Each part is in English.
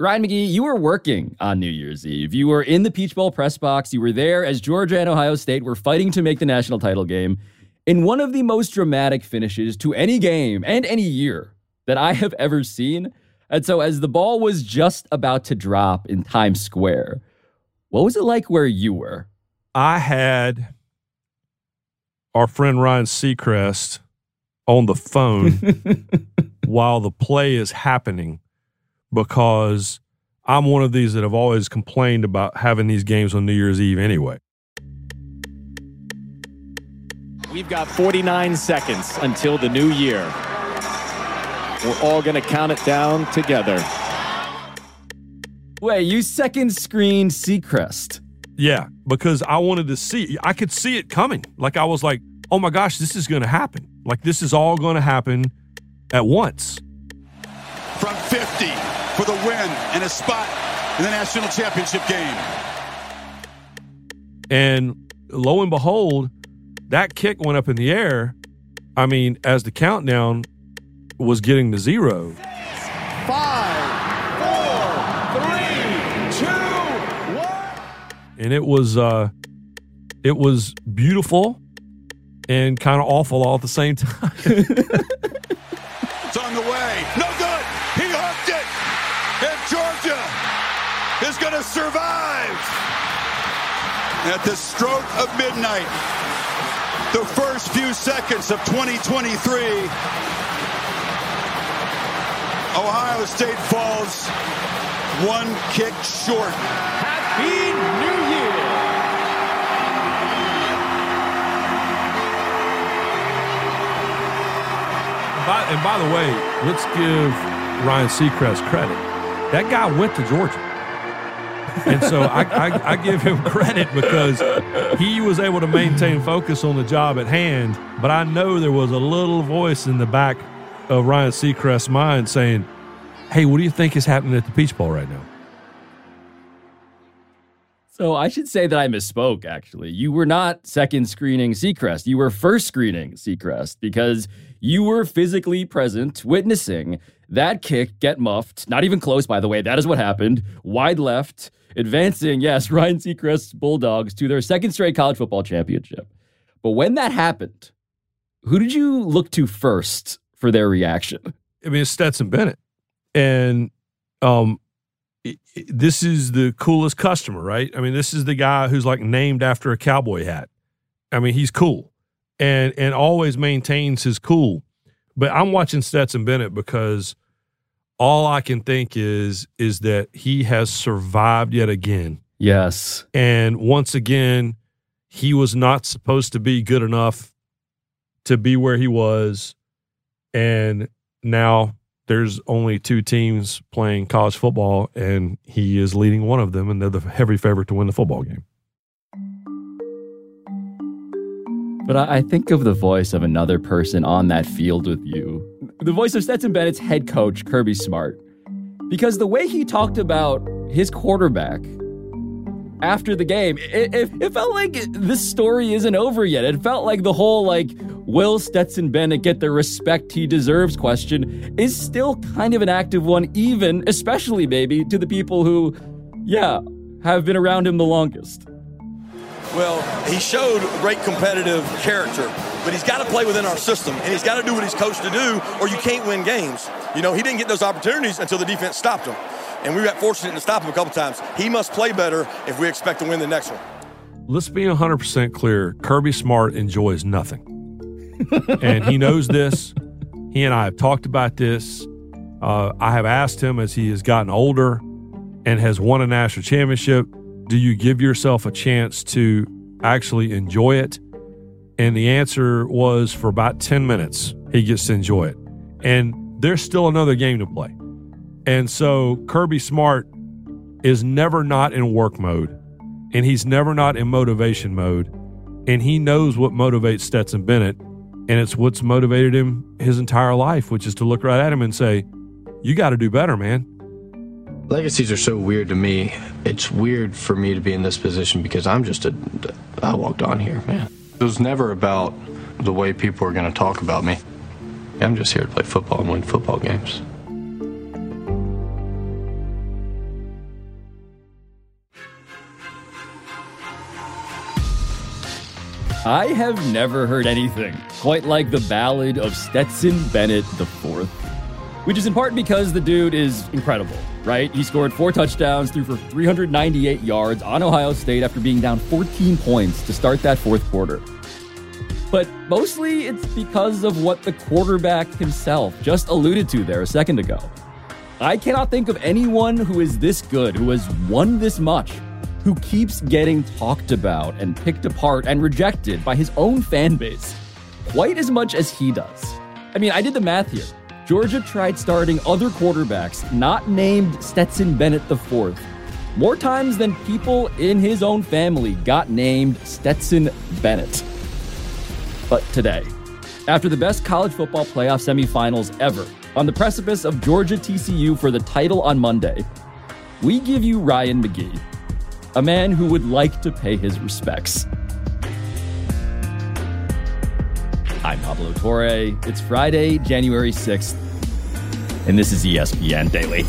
Ryan McGee, you were working on New Year's Eve. You were in the Peach Bowl press box. You were there as Georgia and Ohio State were fighting to make the national title game in one of the most dramatic finishes to any game and any year that I have ever seen. And so, as the ball was just about to drop in Times Square, what was it like where you were? I had our friend Ryan Seacrest on the phone while the play is happening because I'm one of these that have always complained about having these games on New Year's Eve anyway. We've got 49 seconds until the new year. We're all going to count it down together. Wait, you second screen Seacrest. Yeah, because I wanted to see, I could see it coming. Like I was like, oh my gosh, this is going to happen. Like this is all going to happen at once. From 50 for the win and a spot in the national championship game. And lo and behold, that kick went up in the air. I mean, as the countdown was getting to zero. Five, four, three, two, one. And it was uh it was beautiful and kind of awful all at the same time. At the stroke of midnight, the first few seconds of 2023, Ohio State falls one kick short. Happy New Year. by, and by the way, let's give Ryan Seacrest credit. That guy went to Georgia. And so I, I, I give him credit because he was able to maintain focus on the job at hand. But I know there was a little voice in the back of Ryan Seacrest's mind saying, Hey, what do you think is happening at the Peach Bowl right now? So I should say that I misspoke, actually. You were not second screening Seacrest. You were first screening Seacrest because you were physically present, witnessing that kick get muffed. Not even close, by the way. That is what happened. Wide left, advancing, yes, Ryan Seacrest's Bulldogs to their second straight college football championship. But when that happened, who did you look to first for their reaction? I mean, it's Stetson Bennett. And um, this is the coolest customer, right? I mean, this is the guy who's like named after a cowboy hat. I mean, he's cool and and always maintains his cool. But I'm watching Stetson Bennett because all I can think is is that he has survived yet again. Yes. And once again, he was not supposed to be good enough to be where he was. And now there's only two teams playing college football, and he is leading one of them, and they're the heavy favorite to win the football game. But I, think of the voice of another person on that field with you. The voice of Stetson Bennett's head coach, Kirby Smart. Because the way he talked about his quarterback after the game, it, it, it, felt like this story isn't over yet. It felt like the whole, like, will Stetson Bennett get the respect he deserves question is still kind of an active one, even, especially maybe, to the people who, yeah, have been around him the longest. Well, he showed great competitive character, but he's got to play within our system, and he's got to do what he's coached to do, or you can't win games. You know, he didn't get those opportunities until the defense stopped him, and we got fortunate to stop him a couple times. He must play better if we expect to win the next one. Let's be 100% clear Kirby Smart enjoys nothing. and he knows this. He and I have talked about this. Uh, I have asked him as he has gotten older and has won a national championship do you give yourself a chance to actually enjoy it? And the answer was for about 10 minutes, he gets to enjoy it. And there's still another game to play. And so Kirby Smart is never not in work mode, and he's never not in motivation mode. And he knows what motivates Stetson Bennett, and it's what's motivated him his entire life, which is to look right at him and say, You got to do better, man. Legacies are so weird to me. It's weird for me to be in this position because I'm just a. I walked on here, man. It was never about the way people are going to talk about me. I'm just here to play football and win football games. I have never heard anything quite like the ballad of Stetson Bennett IV which is in part because the dude is incredible, right? He scored four touchdowns, threw for 398 yards on Ohio State after being down 14 points to start that fourth quarter. But mostly it's because of what the quarterback himself just alluded to there a second ago. I cannot think of anyone who is this good, who has won this much, who keeps getting talked about and picked apart and rejected by his own fan base quite as much as he does. I mean, I did the math here. Georgia tried starting other quarterbacks not named Stetson Bennett IV more times than people in his own family got named Stetson Bennett. But today, after the best college football playoff semifinals ever, on the precipice of Georgia TCU for the title on Monday, we give you Ryan McGee, a man who would like to pay his respects. I'm Pablo Torre. It's Friday, January 6th, and this is ESPN Daily.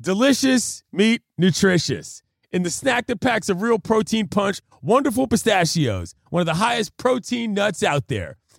Delicious meat, nutritious. In the snack that packs a real protein punch, Wonderful Pistachios, one of the highest protein nuts out there.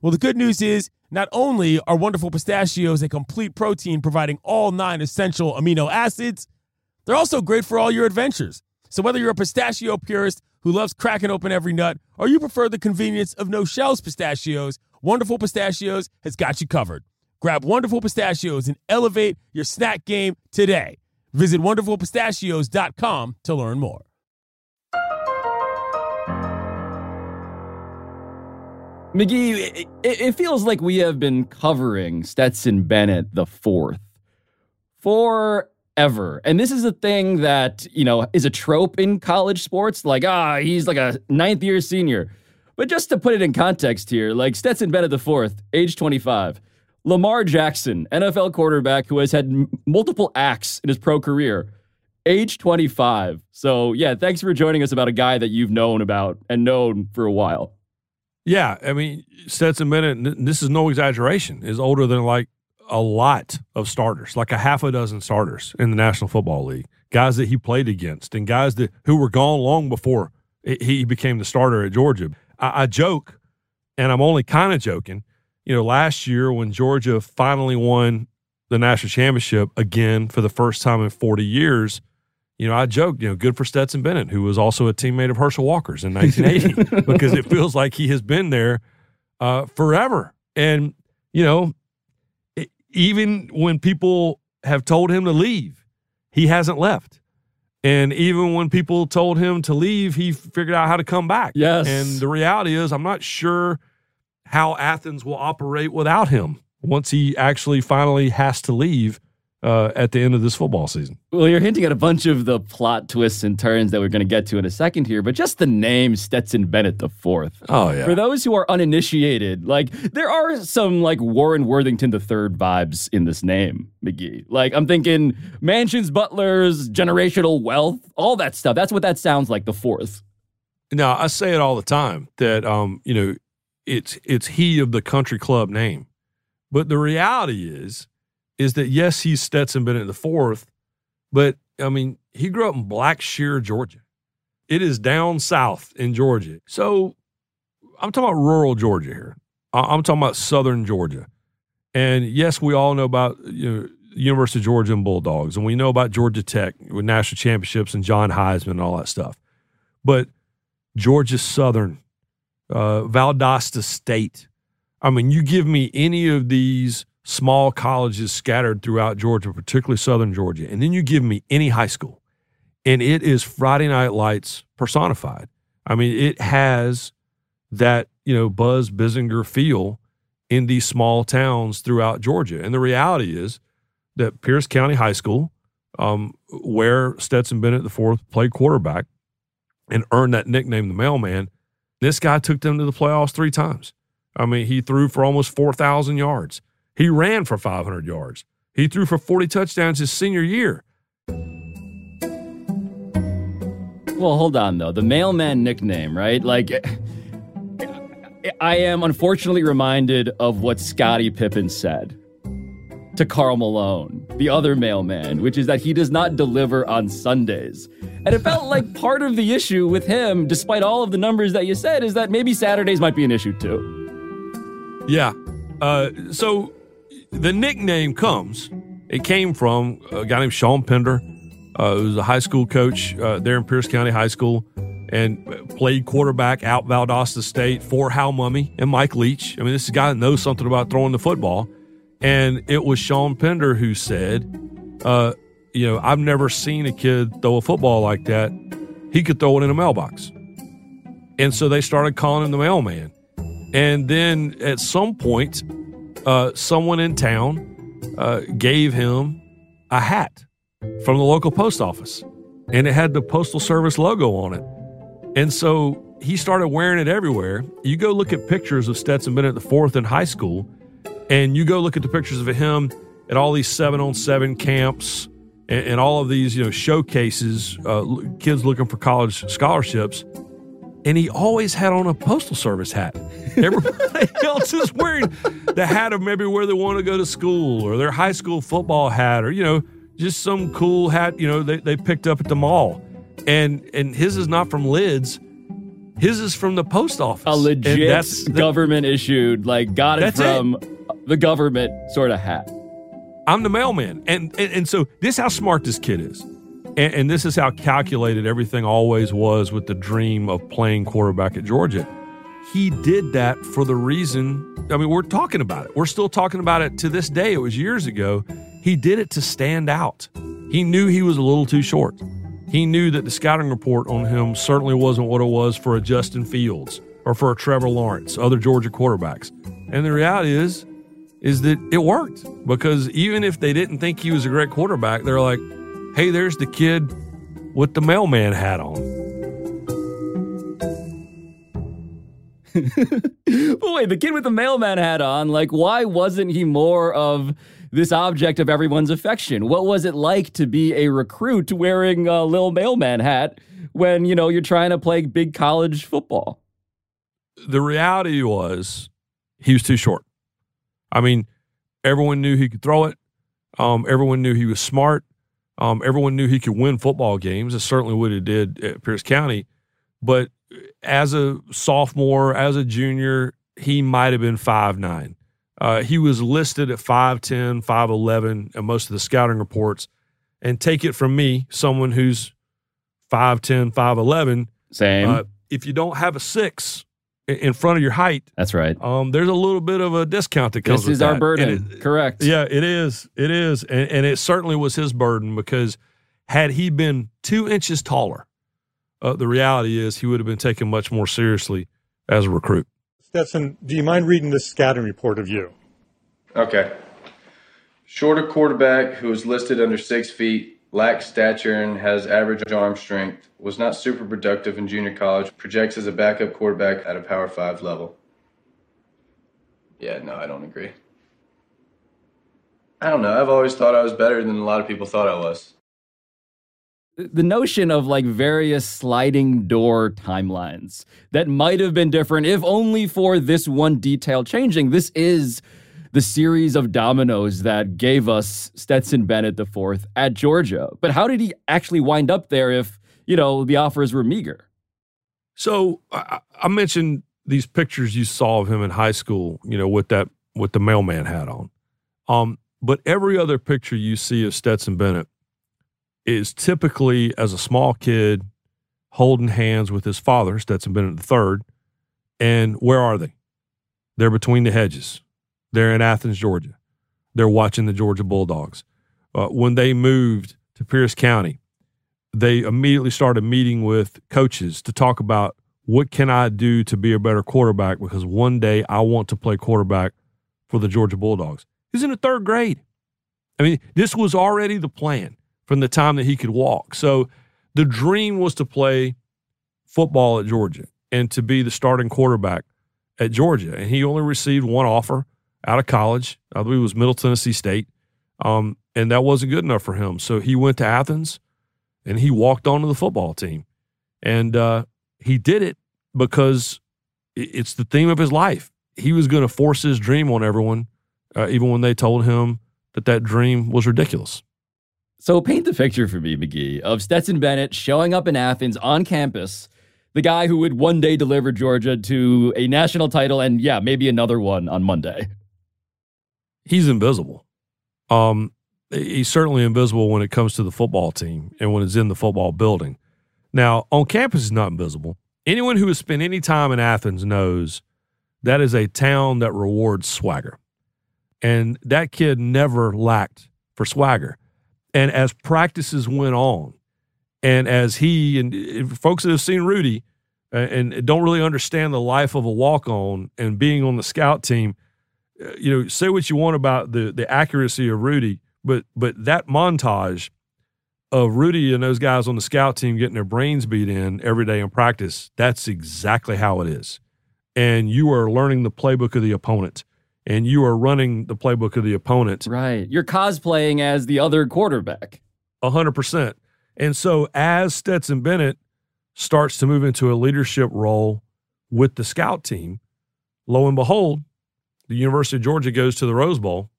Well, the good news is not only are wonderful pistachios a complete protein providing all nine essential amino acids, they're also great for all your adventures. So whether you're a pistachio purist who loves cracking open every nut or you prefer the convenience of no shells pistachios, Wonderful Pistachios has got you covered. Grab Wonderful Pistachios and elevate your snack game today. Visit wonderfulpistachios.com to learn more. McGee, it, it, feels like we have been covering Stetson Bennett the fourth forever. And this is a thing that, you know, is a trope in college sports. Like, ah, he's like a ninth year senior. But just to put it in context here, like Stetson Bennett the fourth, age 25. Lamar Jackson, NFL quarterback who has had m- multiple acts in his pro career, age 25. So, yeah, thanks for joining us about a guy that you've known about and known for a while. Yeah, I mean, Stetson Bennett, this is no exaggeration, is older than like a lot of starters, like a half a dozen starters in the National Football League, guys that he played against, and guys that who were gone long before he became the starter at Georgia. I, I joke, and I'm only kind of joking. You know, last year when Georgia finally won the national championship again for the first time in 40 years, you know, I joked, you know, good for Stetson Bennett, who was also a teammate of Herschel Walker's in 1980, because it feels like he has been there uh, forever. And, you know, it, even when people have told him to leave, he hasn't left. And even when people told him to leave, he figured out how to come back. Yes. And the reality is, I'm not sure how Athens will operate without him once he actually finally has to leave uh, at the end of this football season. Well, you're hinting at a bunch of the plot twists and turns that we're going to get to in a second here, but just the name Stetson Bennett the fourth. Oh yeah. For those who are uninitiated, like there are some like Warren Worthington the third vibes in this name, McGee. Like I'm thinking mansions, butlers, generational wealth, all that stuff. That's what that sounds like. The fourth. Now I say it all the time that um you know it's it's he of the country club name, but the reality is is that yes, he's Stetson Bennett the fourth, but I mean, he grew up in Blackshear, Georgia. It is down south in Georgia. So I'm talking about rural Georgia here. I'm talking about southern Georgia. And yes, we all know about you know, University of Georgia and Bulldogs, and we know about Georgia Tech with national championships and John Heisman and all that stuff. But Georgia Southern, uh, Valdosta State. I mean, you give me any of these small colleges scattered throughout Georgia, particularly southern Georgia. And then you give me any high school, and it is Friday Night Lights personified. I mean, it has that, you know, Buzz Bissinger feel in these small towns throughout Georgia. And the reality is that Pierce County High School um, where Stetson Bennett fourth played quarterback and earned that nickname, the mailman. This guy took them to the playoffs three times. I mean, he threw for almost 4,000 yards. He ran for 500 yards. He threw for 40 touchdowns his senior year. Well, hold on though. The mailman nickname, right? Like, I am unfortunately reminded of what Scottie Pippen said to Karl Malone, the other mailman, which is that he does not deliver on Sundays. And it felt like part of the issue with him, despite all of the numbers that you said, is that maybe Saturdays might be an issue too. Yeah. Uh, so the nickname comes, it came from a guy named Sean Pender, uh, who was a high school coach uh, there in Pierce County High School and played quarterback out Valdosta State for Hal Mumme and Mike Leach. I mean, this guy knows something about throwing the football. And it was Sean Pender who said, uh, you know, I've never seen a kid throw a football like that. He could throw it in a mailbox. And so they started calling him the mailman. And then at some point, uh, someone in town uh, gave him a hat from the local post office, and it had the Postal Service logo on it. And so he started wearing it everywhere. You go look at pictures of Stetson Bennett the fourth in high school, and you go look at the pictures of him at all these seven on seven camps and, and, all of these you know showcases, uh, kids looking for college scholarships. And he always had on a postal service hat. Everybody else is wearing the hat of maybe where they want to go to school or their high school football hat or you know just some cool hat you know they, they picked up at the mall. And and his is not from lids. His is from the post office. A legit that's, government issued like got it from it. the government sort of hat. I'm the mailman. And and, and so this how smart this kid is and, and this is how calculated everything always was with the dream of playing quarterback at georgia he did that for the reason i mean we're talking about it we're still talking about it to this day it was years ago he did it to stand out. He knew he was a little too short. He knew that the scouting report on him certainly wasn't what it was for a Justin Fields or for a Trevor Lawrence, other Georgia quarterbacks. And the reality is, is that it worked because even if they didn't think he was a great quarterback, they're like, hey, there's the kid with the mailman hat on. but wait, the kid with the mailman hat on, like, why wasn't he more of this object of everyone's affection. What was it like to be a recruit wearing a little mailman hat when, you know, you're trying to play big college football? The reality was he was too short. I mean, everyone knew he could throw it. Um, everyone knew he was smart. Um, everyone knew he could win football games. That's certainly what he did at Pierce County. But as a sophomore, as a junior, he might have been five nine. Uh, he was listed at 5'10, 5'11 in most of the scouting reports. And take it from me, someone who's 5'10, 5'11. Same. Uh, if you don't have a six in front of your height, that's right. Um, there's a little bit of a discount that comes. This is that. our burden. It, Correct. Yeah, it is. It is, and, and, it certainly was his burden because had he been two inches taller, uh, the reality is he would have been taken much more seriously as a recruit. Stetson, do you mind reading this scouting report of you? Okay. Shorter quarterback who is listed under six feet, lacks stature, and has average arm strength. Was not super productive in junior college. Projects as a backup quarterback at a Power Five level. Yeah, no, I don't agree. I don't know. I've always thought I was better than a lot of people thought I was the notion of like various sliding door timelines that might have been different if only for this one detail changing. This is the series of dominoes that gave us Stetson Bennett the fourth at Georgia. But how did he actually wind up there if, you know, the offers were meager? So I, I mentioned these pictures you saw of him in high school, you know, with that with the mailman hat on. Um, but every other picture you see of Stetson Bennett is typically as a small kid holding hands with his father, Stetson Bennett the third. And where are they? They're between the hedges. They're in Athens, Georgia. They're watching the Georgia Bulldogs. Uh, when they moved to Pierce County, they immediately started meeting with coaches to talk about what can I do to be a better quarterback because one day I want to play quarterback for the Georgia Bulldogs. He's in the third grade. I mean, this was already the plan from the time that he could walk. So the dream was to play football at Georgia and to be the starting quarterback at Georgia. And he only received one offer out of college. I believe it was Middle Tennessee State. Um, and that wasn't good enough for him. So he went to Athens and he walked onto the football team. And uh, he did it because it's the theme of his life. He was going to force his dream on everyone, uh, even when they told him that that dream was ridiculous. So paint the picture for me, McGee, of Stetson Bennett showing up in Athens on campus, the guy who would one day deliver Georgia to a national title and, yeah, maybe another one on Monday. He's invisible. Um, he's certainly invisible when it comes to the football team and when it's in the football building. Now, on campus, he's not invisible. Anyone who has spent any time in Athens knows that is a town that rewards swagger. And that kid never lacked for swagger. And as practices went on, and as he and folks that have seen Rudy uh, and don't really understand the life of a walk on and being on the scout team, uh, Uh, you know, say what you want about the the accuracy of Rudy, but but that montage of Rudy and those guys on the scout team getting their brains beat in every day in practice, that's exactly how it is. And you are learning the playbook of the opponent and you are running the playbook of the opponent. Right. You're cosplaying as the other quarterback. A hundred percent. And so as Stetson Bennett starts to move into a leadership role with the scout team, lo and behold, the University of Georgia goes to the Rose Bowl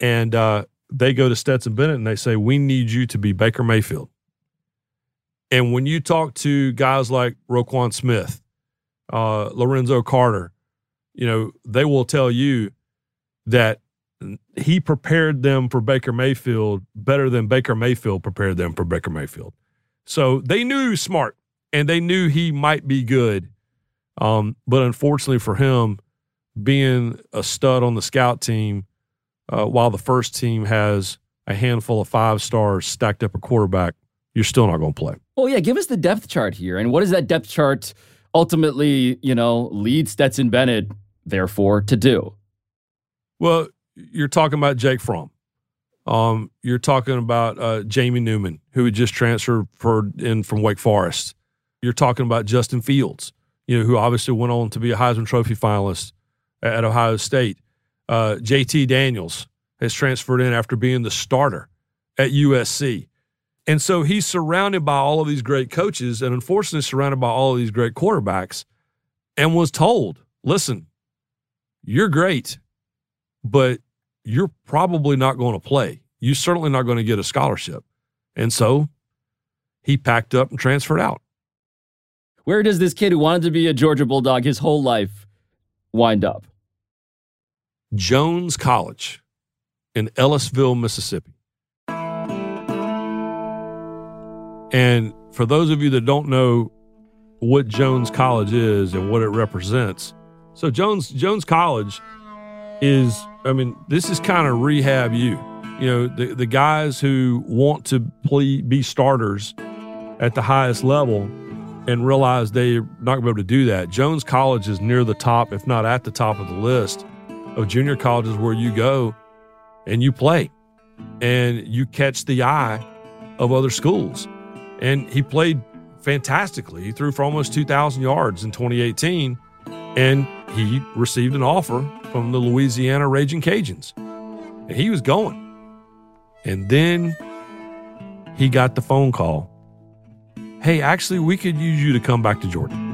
and uh, they go to Stetson Bennett and they say, We need you to be Baker Mayfield. And when you talk to guys like Roquan Smith, uh, Lorenzo Carter, you know, they will tell you that he prepared them for Baker Mayfield better than Baker Mayfield prepared them for Baker Mayfield. So they knew he was smart and they knew he might be good. Um, but unfortunately for him, being a stud on the scout team, uh, while the first team has a handful of five stars stacked up a quarterback, you're still not going to play. Well, yeah, give us the depth chart here. And what does that depth chart ultimately, you know, lead Stetson Bennett, therefore, to do? Well, you're talking about Jake Fromm. Um, you're talking about uh, Jamie Newman, who had just transferred for, in from Wake Forest. You're talking about Justin Fields, you know, who obviously went on to be a Heisman Trophy finalist at Ohio State. Uh, JT Daniels has transferred in after being the starter at USC. And so he's surrounded by all of these great coaches and unfortunately surrounded by all of these great quarterbacks and was told, listen, you're great, but you're probably not going to play. You're certainly not going to get a scholarship. And so he packed up and transferred out. Where does this kid who wanted to be a Georgia Bulldog his whole life wind up? Jones College in Ellisville, Mississippi. And for those of you that don't know what Jones College is and what it represents, so Jones Jones College is, I mean, this is kind of rehab you. You know, the the guys who want to be starters at the highest level and realize they're not going to be able to do that. Jones College is near the top, if not at the top of the list of junior colleges where you go and you play and you catch the eye of other schools. And he played fantastically. He threw for almost 2,000 yards in 2018, and he received an offer from the Louisiana Raging Cajuns. And he was going. And then he got the phone call Hey, actually, we could use you to come back to Georgia.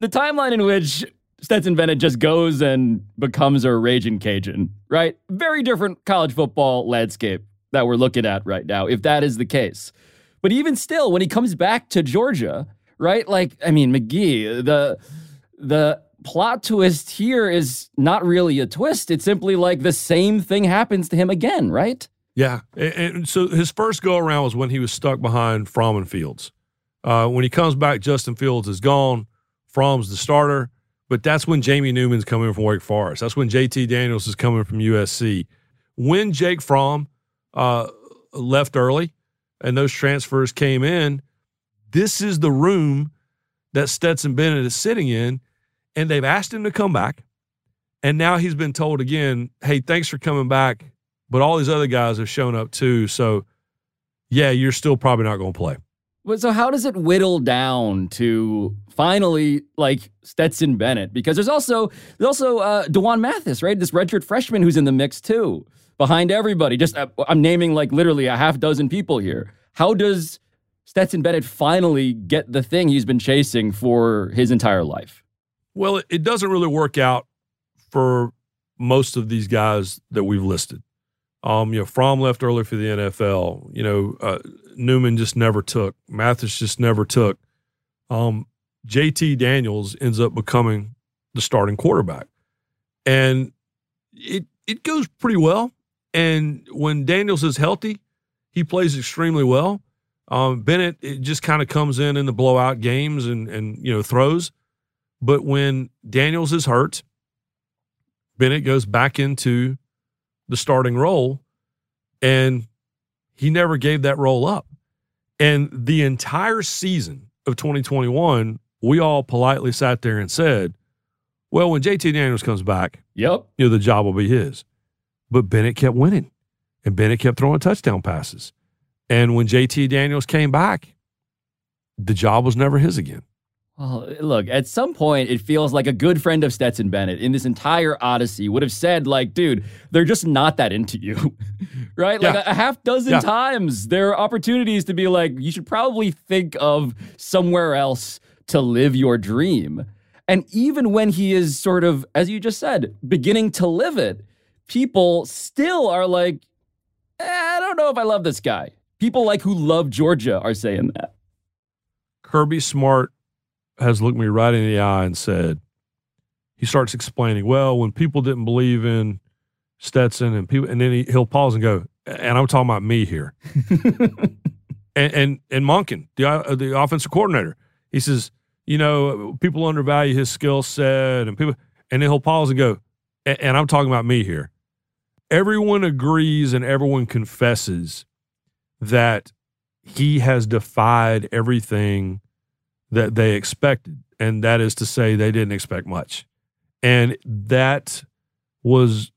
the timeline in which Stetson Bennett just goes and becomes a raging Cajun, right? Very different college football landscape that we're looking at right now, if that is the case. But even still, when he comes back to Georgia, right? Like, I mean, McGee, the the plot twist here is not really a twist. It's simply like the same thing happens to him again, right? Yeah. And, and so his first go around was when he was stuck behind Fromm and Fields. Uh, when he comes back, Justin Fields is gone. Fromm's the starter, but that's when Jamie Newman's coming from Wake Forest. That's when JT Daniels is coming from USC. When Jake Fromm uh, left early and those transfers came in, this is the room that Stetson Bennett is sitting in, and they've asked him to come back. And now he's been told again, hey, thanks for coming back. But all these other guys have shown up too. So, yeah, you're still probably not going to play. But so how does it whittle down to finally like Stetson Bennett? Because there's also there's also uh, D'Wan Mathis, right? This redshirt freshman who's in the mix too, behind everybody. Just uh, I'm naming like literally a half dozen people here. How does Stetson Bennett finally get the thing he's been chasing for his entire life? Well, it doesn't really work out for most of these guys that we've listed. Um, you know, Fromm left early for the NFL. You know, uh, Newman just never took. Mathis just never took. Um, JT Daniels ends up becoming the starting quarterback, and it it goes pretty well. And when Daniels is healthy, he plays extremely well. Um, Bennett it just kind of comes in in the blowout games and and you know throws, but when Daniels is hurt, Bennett goes back into the starting role, and he never gave that role up. And the entire season of 2021, we all politely sat there and said, well, when JT Daniels comes back, yep, you know, the job will be his. But Bennett kept winning and Bennett kept throwing touchdown passes. And when JT Daniels came back, the job was never his again. Well, look, at some point, it feels like a good friend of Stetson Bennett in this entire Odyssey would have said, like, dude, they're just not that into you, right? Like Yeah. a, a half dozen Yeah. times, there are opportunities to be like, you should probably think of somewhere else to live your dream. And even when he is sort of, as you just said, beginning to live it, people still are like, eh, I don't know if I love this guy. People like who love Georgia are saying that. Kirby Smart has looked me right in the eye and said, he starts explaining, well, when people didn't believe in Stetson and people, and then he, he'll pause and go, and I'm talking about me here. and, and, and Monken, the, uh, the offensive coordinator, he says, you know, people undervalue his skill set and people, and then he'll pause and go, "A- and I'm talking about me here. Everyone agrees and everyone confesses that he has defied everything that they expected. And that is to say, they didn't expect much. And that was,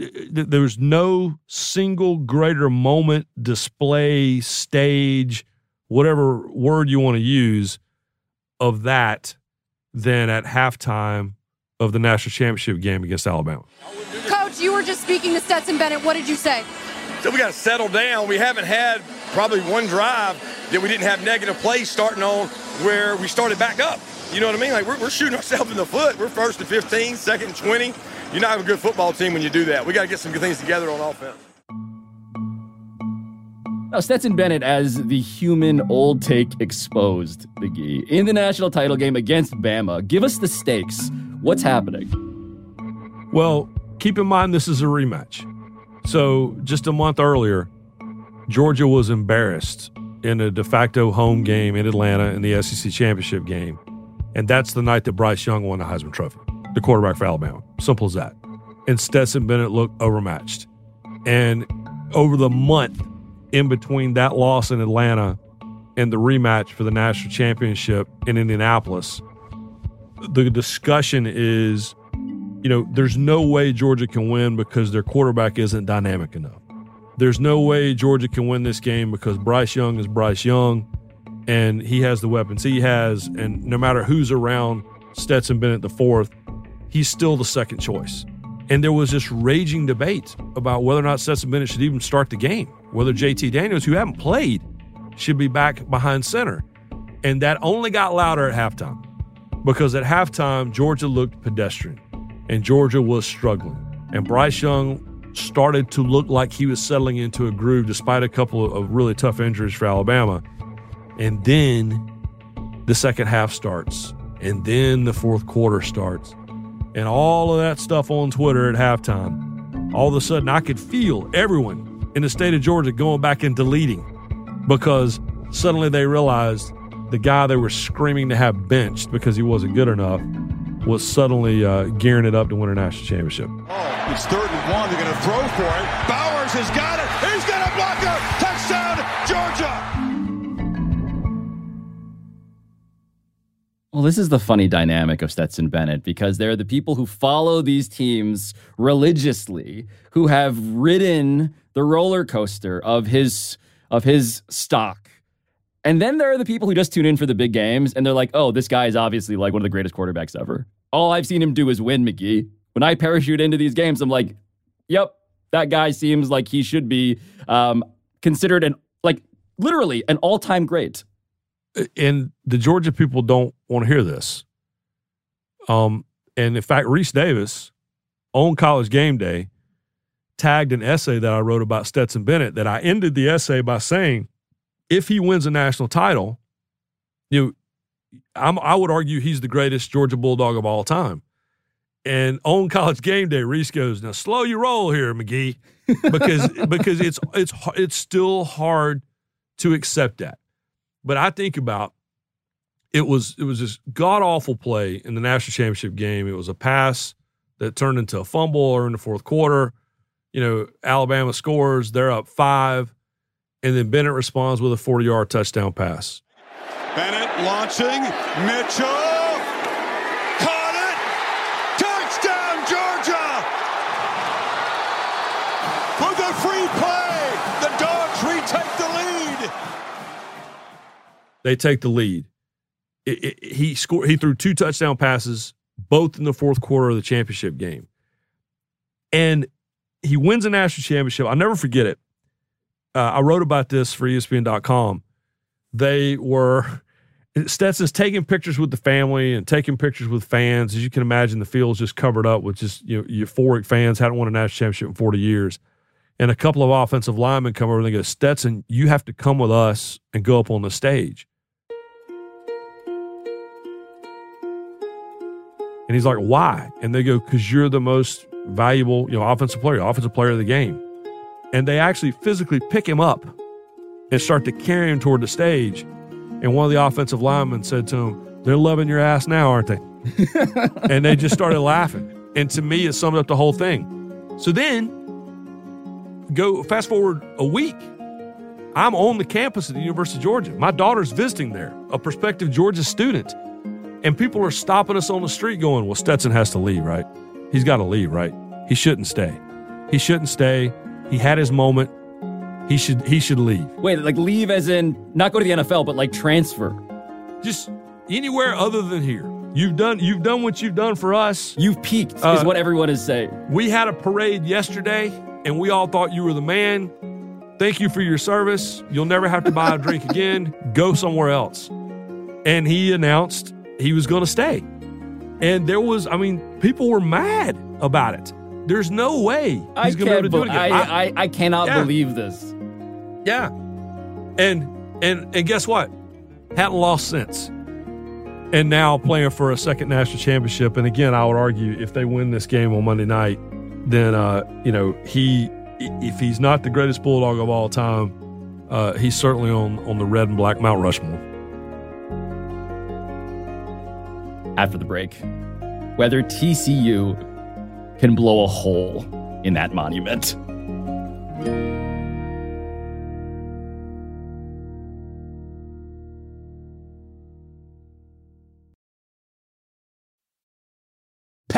eh, eh, there was no single greater moment, display, stage, whatever word you want to use of that than at halftime of the national championship game against Alabama. Coach, you were just speaking to Stetson Bennett. What did you say? So we got to settle down. We haven't had probably one drive that we didn't have negative plays starting on where we started back up. You know what I mean? Like we're, we're shooting ourselves in the foot. We're first and 15, second and 20. You're not have a good football team when you do that. We got to get some good things together on offense. Now, Stetson Bennett as the human old take exposed, McGee. In the national title game against Bama, give us the stakes. What's happening? Well, keep in mind this is a rematch. So just a month earlier, Georgia was embarrassed in a de facto home game in Atlanta in the SEC championship game. And that's the night that Bryce Young won the Heisman Trophy, the quarterback for Alabama. Simple as that. And Stetson Bennett looked overmatched. And over the month in between that loss in Atlanta and the rematch for the national championship in Indianapolis, the discussion is you know, there's no way Georgia can win because their quarterback isn't dynamic enough. There's no way Georgia can win this game because Bryce Young is Bryce Young and he has the weapons he has. And no matter who's around Stetson Bennett the fourth, he's still the second choice. And there was this raging debate about whether or not Stetson Bennett should even start the game, whether JT Daniels, who hadn't played, should be back behind center. And that only got louder at halftime because at halftime, Georgia looked pedestrian and Georgia was struggling. And Bryce Young started to look like he was settling into a groove despite a couple of really tough injuries for Alabama. And then the second half starts, and then the fourth quarter starts. And all of that stuff on Twitter at halftime, all of a sudden I could feel everyone in the state of Georgia going back and deleting because suddenly they realized the guy they were screaming to have benched because he wasn't good enough was suddenly uh, gearing it up to win a national championship. Oh, It's third and one. They're going to throw for it. Bowers has got it. He's got a blocker. Touchdown, Georgia. Well, this is the funny dynamic of Stetson Bennett because there are the people who follow these teams religiously, who have ridden the roller coaster of his of his stock. And then there are the people who just tune in for the big games and they're like, "Oh, this guy is obviously like one of the greatest quarterbacks ever." All I've seen him do is win, McGee. When I parachute into these games, I'm like, "Yep, that guy seems like he should be um, considered an like literally an all-time great." and the Georgia people don't want to hear this. Um, and in fact, Rece Davis on College Game Day tagged an essay that I wrote about Stetson Bennett that I ended the essay by saying, if he wins a national title, you know, I'm, I would argue he's the greatest Georgia Bulldog of all time. And on College Game Day, Rece goes, "Now slow your roll here, McGee, because because it's it's it's still hard to accept that." But I think about it was it was this god awful play in the national championship game. It was a pass that turned into a fumble or in the fourth quarter. You know, Alabama scores, they're up five, and then Bennett responds with a 40 yard touchdown pass. Launching, Mitchell. Caught it! Touchdown, Georgia! Free play, the Dogs retake the lead. They take the lead. It, it, he scored. He threw two touchdown passes, both in the fourth quarter of the championship game, and he wins a national championship. I'll never forget it. Uh, I wrote about this for ESPN.com. They were Stetson's taking pictures with the family and taking pictures with fans. As you can imagine, the field's just covered up with just you know, euphoric fans. Hadn't won a national championship in 40 years. And a couple of offensive linemen come over and they go, Stetson, you have to come with us and go up on the stage. And he's like, why? And they go, because you're the most valuable, you know, offensive player, offensive player of the game. And they actually physically pick him up and start to carry him toward the stage. And one of the offensive linemen said to him, They're loving your ass now, aren't they? and they just started laughing. And to me, it summed up the whole thing. So then, go fast forward a week. I'm on the campus at the University of Georgia. My daughter's visiting there, a prospective Georgia student. And people are stopping us on the street going, Well, Stetson has to leave, right? He's got to leave, right? He shouldn't stay. He shouldn't stay. He had his moment. He should he should leave. Wait, like leave as in not go to the NFL, but like transfer. Just anywhere other than here. You've done you've done what you've done for us. You've peaked, Uh, is what everyone is saying. We had a parade yesterday and we all thought you were the man. Thank you for your service. You'll never have to buy a drink again. Go somewhere else. And he announced he was going to stay. And there was, I mean, people were mad about it. There's no way he's I going to be able to do it again. I, I, I cannot Yeah. believe this. Yeah. And and and guess what? Hadn't lost since. And now playing for a second national championship. And again, I would argue if they win this game on Monday night, then uh, you know, he if he's not the greatest bulldog of all time, uh, he's certainly on on the red and black Mount Rushmore. After the break, whether TCU can blow a hole in that monument.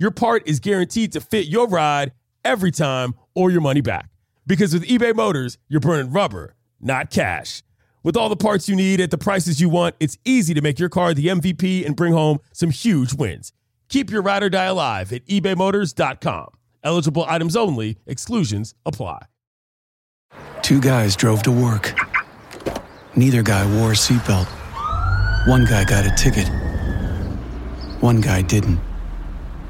your part is guaranteed to fit your ride every time or your money back. Because with eBay Motors, you're burning rubber, not cash. With all the parts you need at the prices you want, it's easy to make your car the MVP and bring home some huge wins. Keep your ride or die alive at ebaymotors.com. Eligible items only, exclusions apply. Two guys drove to work. Neither guy wore a seatbelt. One guy got a ticket. One guy didn't.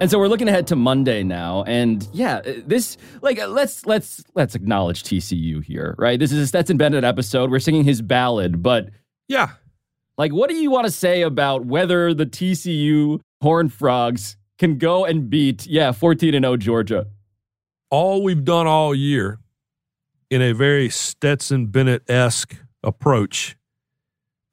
And so we're looking ahead to Monday now, and yeah, this like let's let's let's acknowledge TCU here, right? This is a Stetson Bennett episode. We're singing his ballad, but yeah, like what do you want to say about whether the TCU Horned Frogs can go and beat yeah 14 and 0 Georgia? All we've done all year in a very Stetson Bennett esque approach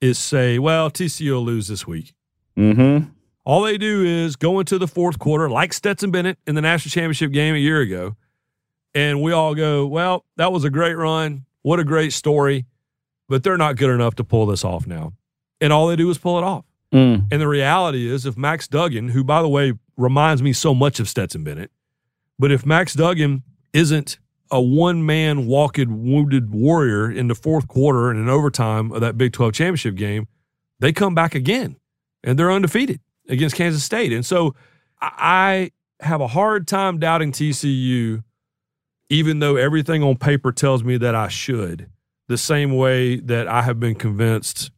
is say, well, TCU will lose this week. Mm-hmm. All they do is go into the fourth quarter, like Stetson Bennett in the national championship game a year ago, and we all go, well, that was a great run. What a great story. But they're not good enough to pull this off now. And all they do is pull it off. Mm. And the reality is, if Max Duggan, who, by the way, reminds me so much of Stetson Bennett, but if Max Duggan isn't a one man walked wounded warrior in the fourth quarter and in overtime of that Big 12 championship game, they come back again and they're undefeated against Kansas State. And so I have a hard time doubting TCU, even though everything on paper tells me that I should, the same way that I have been convinced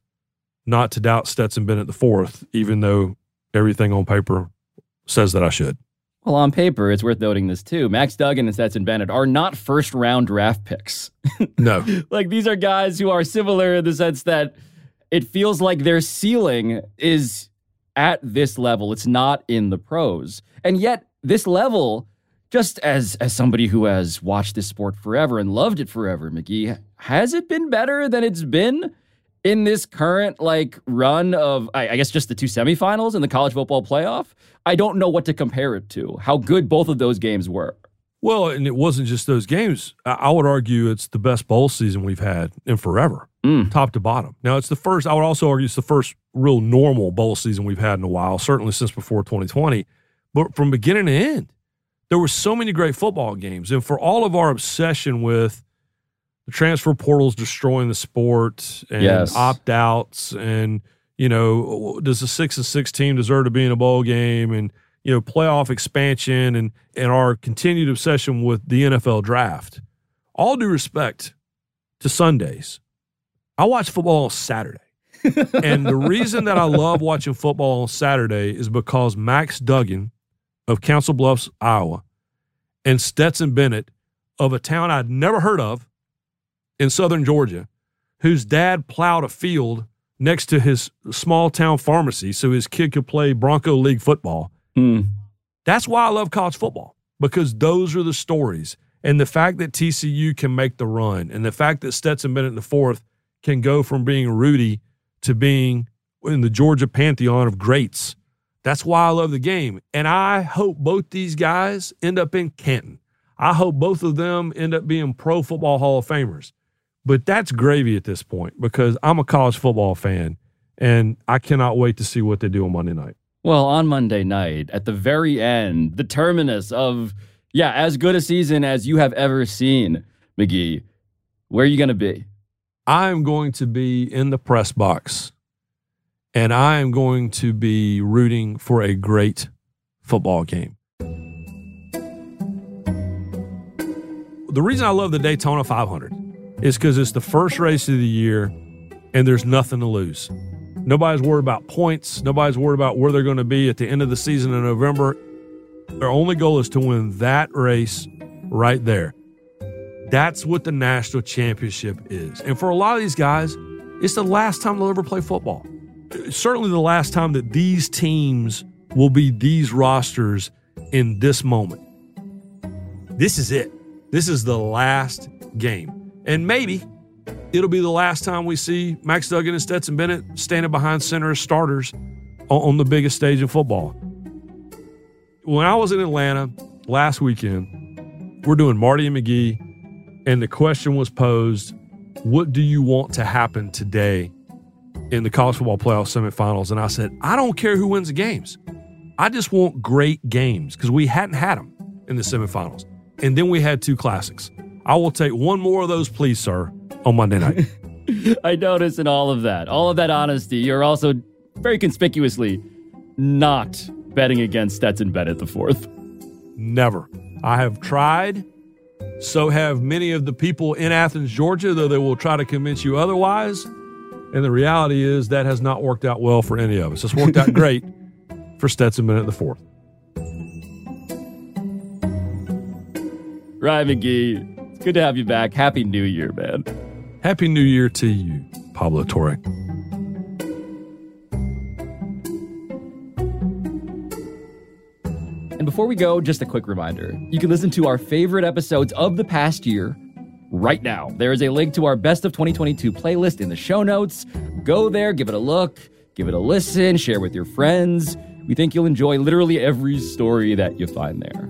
not to doubt Stetson Bennett the fourth, even though everything on paper says that I should. Well, on paper, it's worth noting this too. Max Duggan and Stetson Bennett are not first round draft picks. no. like these are guys who are similar in the sense that it feels like their ceiling is at this level. It's not in the pros. And yet, this level, just as as somebody who has watched this sport forever and loved it forever, McGee, has it been better than it's been in this current like run of I, I guess just the two semifinals in the college football playoff? I don't know what to compare it to. How good both of those games were. Well, and it wasn't just those games. I would argue it's the best bowl season we've had in forever, mm. top to bottom. Now, it's the first, I would also argue it's the first real normal bowl season we've had in a while, certainly since before 2020. But from beginning to end, there were so many great football games. And for all of our obsession with the transfer portals destroying the sport and yes. opt outs and, you know, does the six and six team deserve to be in a bowl game? And, you know, playoff expansion and, and our continued obsession with the NFL draft. All due respect to Sundays, I watch football on Saturday. and the reason that I love watching football on Saturday is because Max Duggan of Council Bluffs, Iowa, and Stetson Bennett of a town I'd never heard of in southern Georgia, whose dad plowed a field next to his small town pharmacy so his kid could play Bronco League football. Mm. That's why I love college football because those are the stories. And the fact that TCU can make the run and the fact that Stetson Bennett in the fourth can go from being Rudy to being in the Georgia pantheon of greats. That's why I love the game. And I hope both these guys end up in Canton. I hope both of them end up being pro football Hall of Famers. But that's gravy at this point because I'm a college football fan and I cannot wait to see what they do on Monday night. Well, on Monday night, at the very end, the terminus of, yeah, as good a season as you have ever seen, McGee, where are you going to be? I'm going to be in the press box and I am going to be rooting for a great football game. The reason I love the Daytona 500 is because it's the first race of the year and there's nothing to lose. Nobody's worried about points. Nobody's worried about where they're going to be at the end of the season in November. Their only goal is to win that race right there. That's what the national championship is. And for a lot of these guys, it's the last time they'll ever play football. Certainly the last time that these teams will be these rosters in this moment. This is it. This is the last game. And maybe it'll be the last time we see Max Duggan and Stetson Bennett standing behind center as starters on the biggest stage in football. When I was in Atlanta last weekend, we're doing Marty and McGee, and the question was posed what do you want to happen today in the college football playoff semifinals? And I said, I don't care who wins the games. I just want great games because we hadn't had them in the semifinals. And then we had two classics. I will take one more of those, please, sir, on Monday night. I notice in all of that, all of that honesty, you're also very conspicuously not betting against Stetson Bennett the fourth. Never. I have tried So have many of the people in Athens, Georgia, though they will try to convince you otherwise. And the reality is that has not worked out well for any of us. It's worked out great for Stetson Bennett the fourth. Ryan McGee, it's good to have you back. Happy New Year, man. Happy New Year to you, Pablo Torre. Before we go, just a quick reminder you can listen to our favorite episodes of the past year right now. There is a link to our Best of 2022 playlist in the show notes. Go there, give it a look, give it a listen, share with your friends. We think you'll enjoy literally every story that you find there.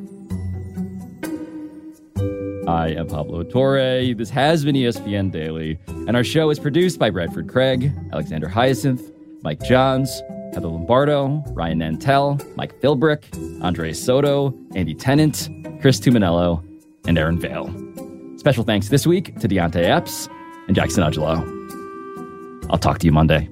I am Pablo Torre. This has been ESPN Daily, and our show is produced by Bradford Craig, Alexander Hyacinth, Mike Johns, Heather Lombardo, Ryan Nantel, Mike Philbrick, Andre Soto, Andy Tennant, Chris Tuminello, and Aaron Vale. Special thanks this week to Deontay Epps and Jackson Angelo. I'll talk to you Monday.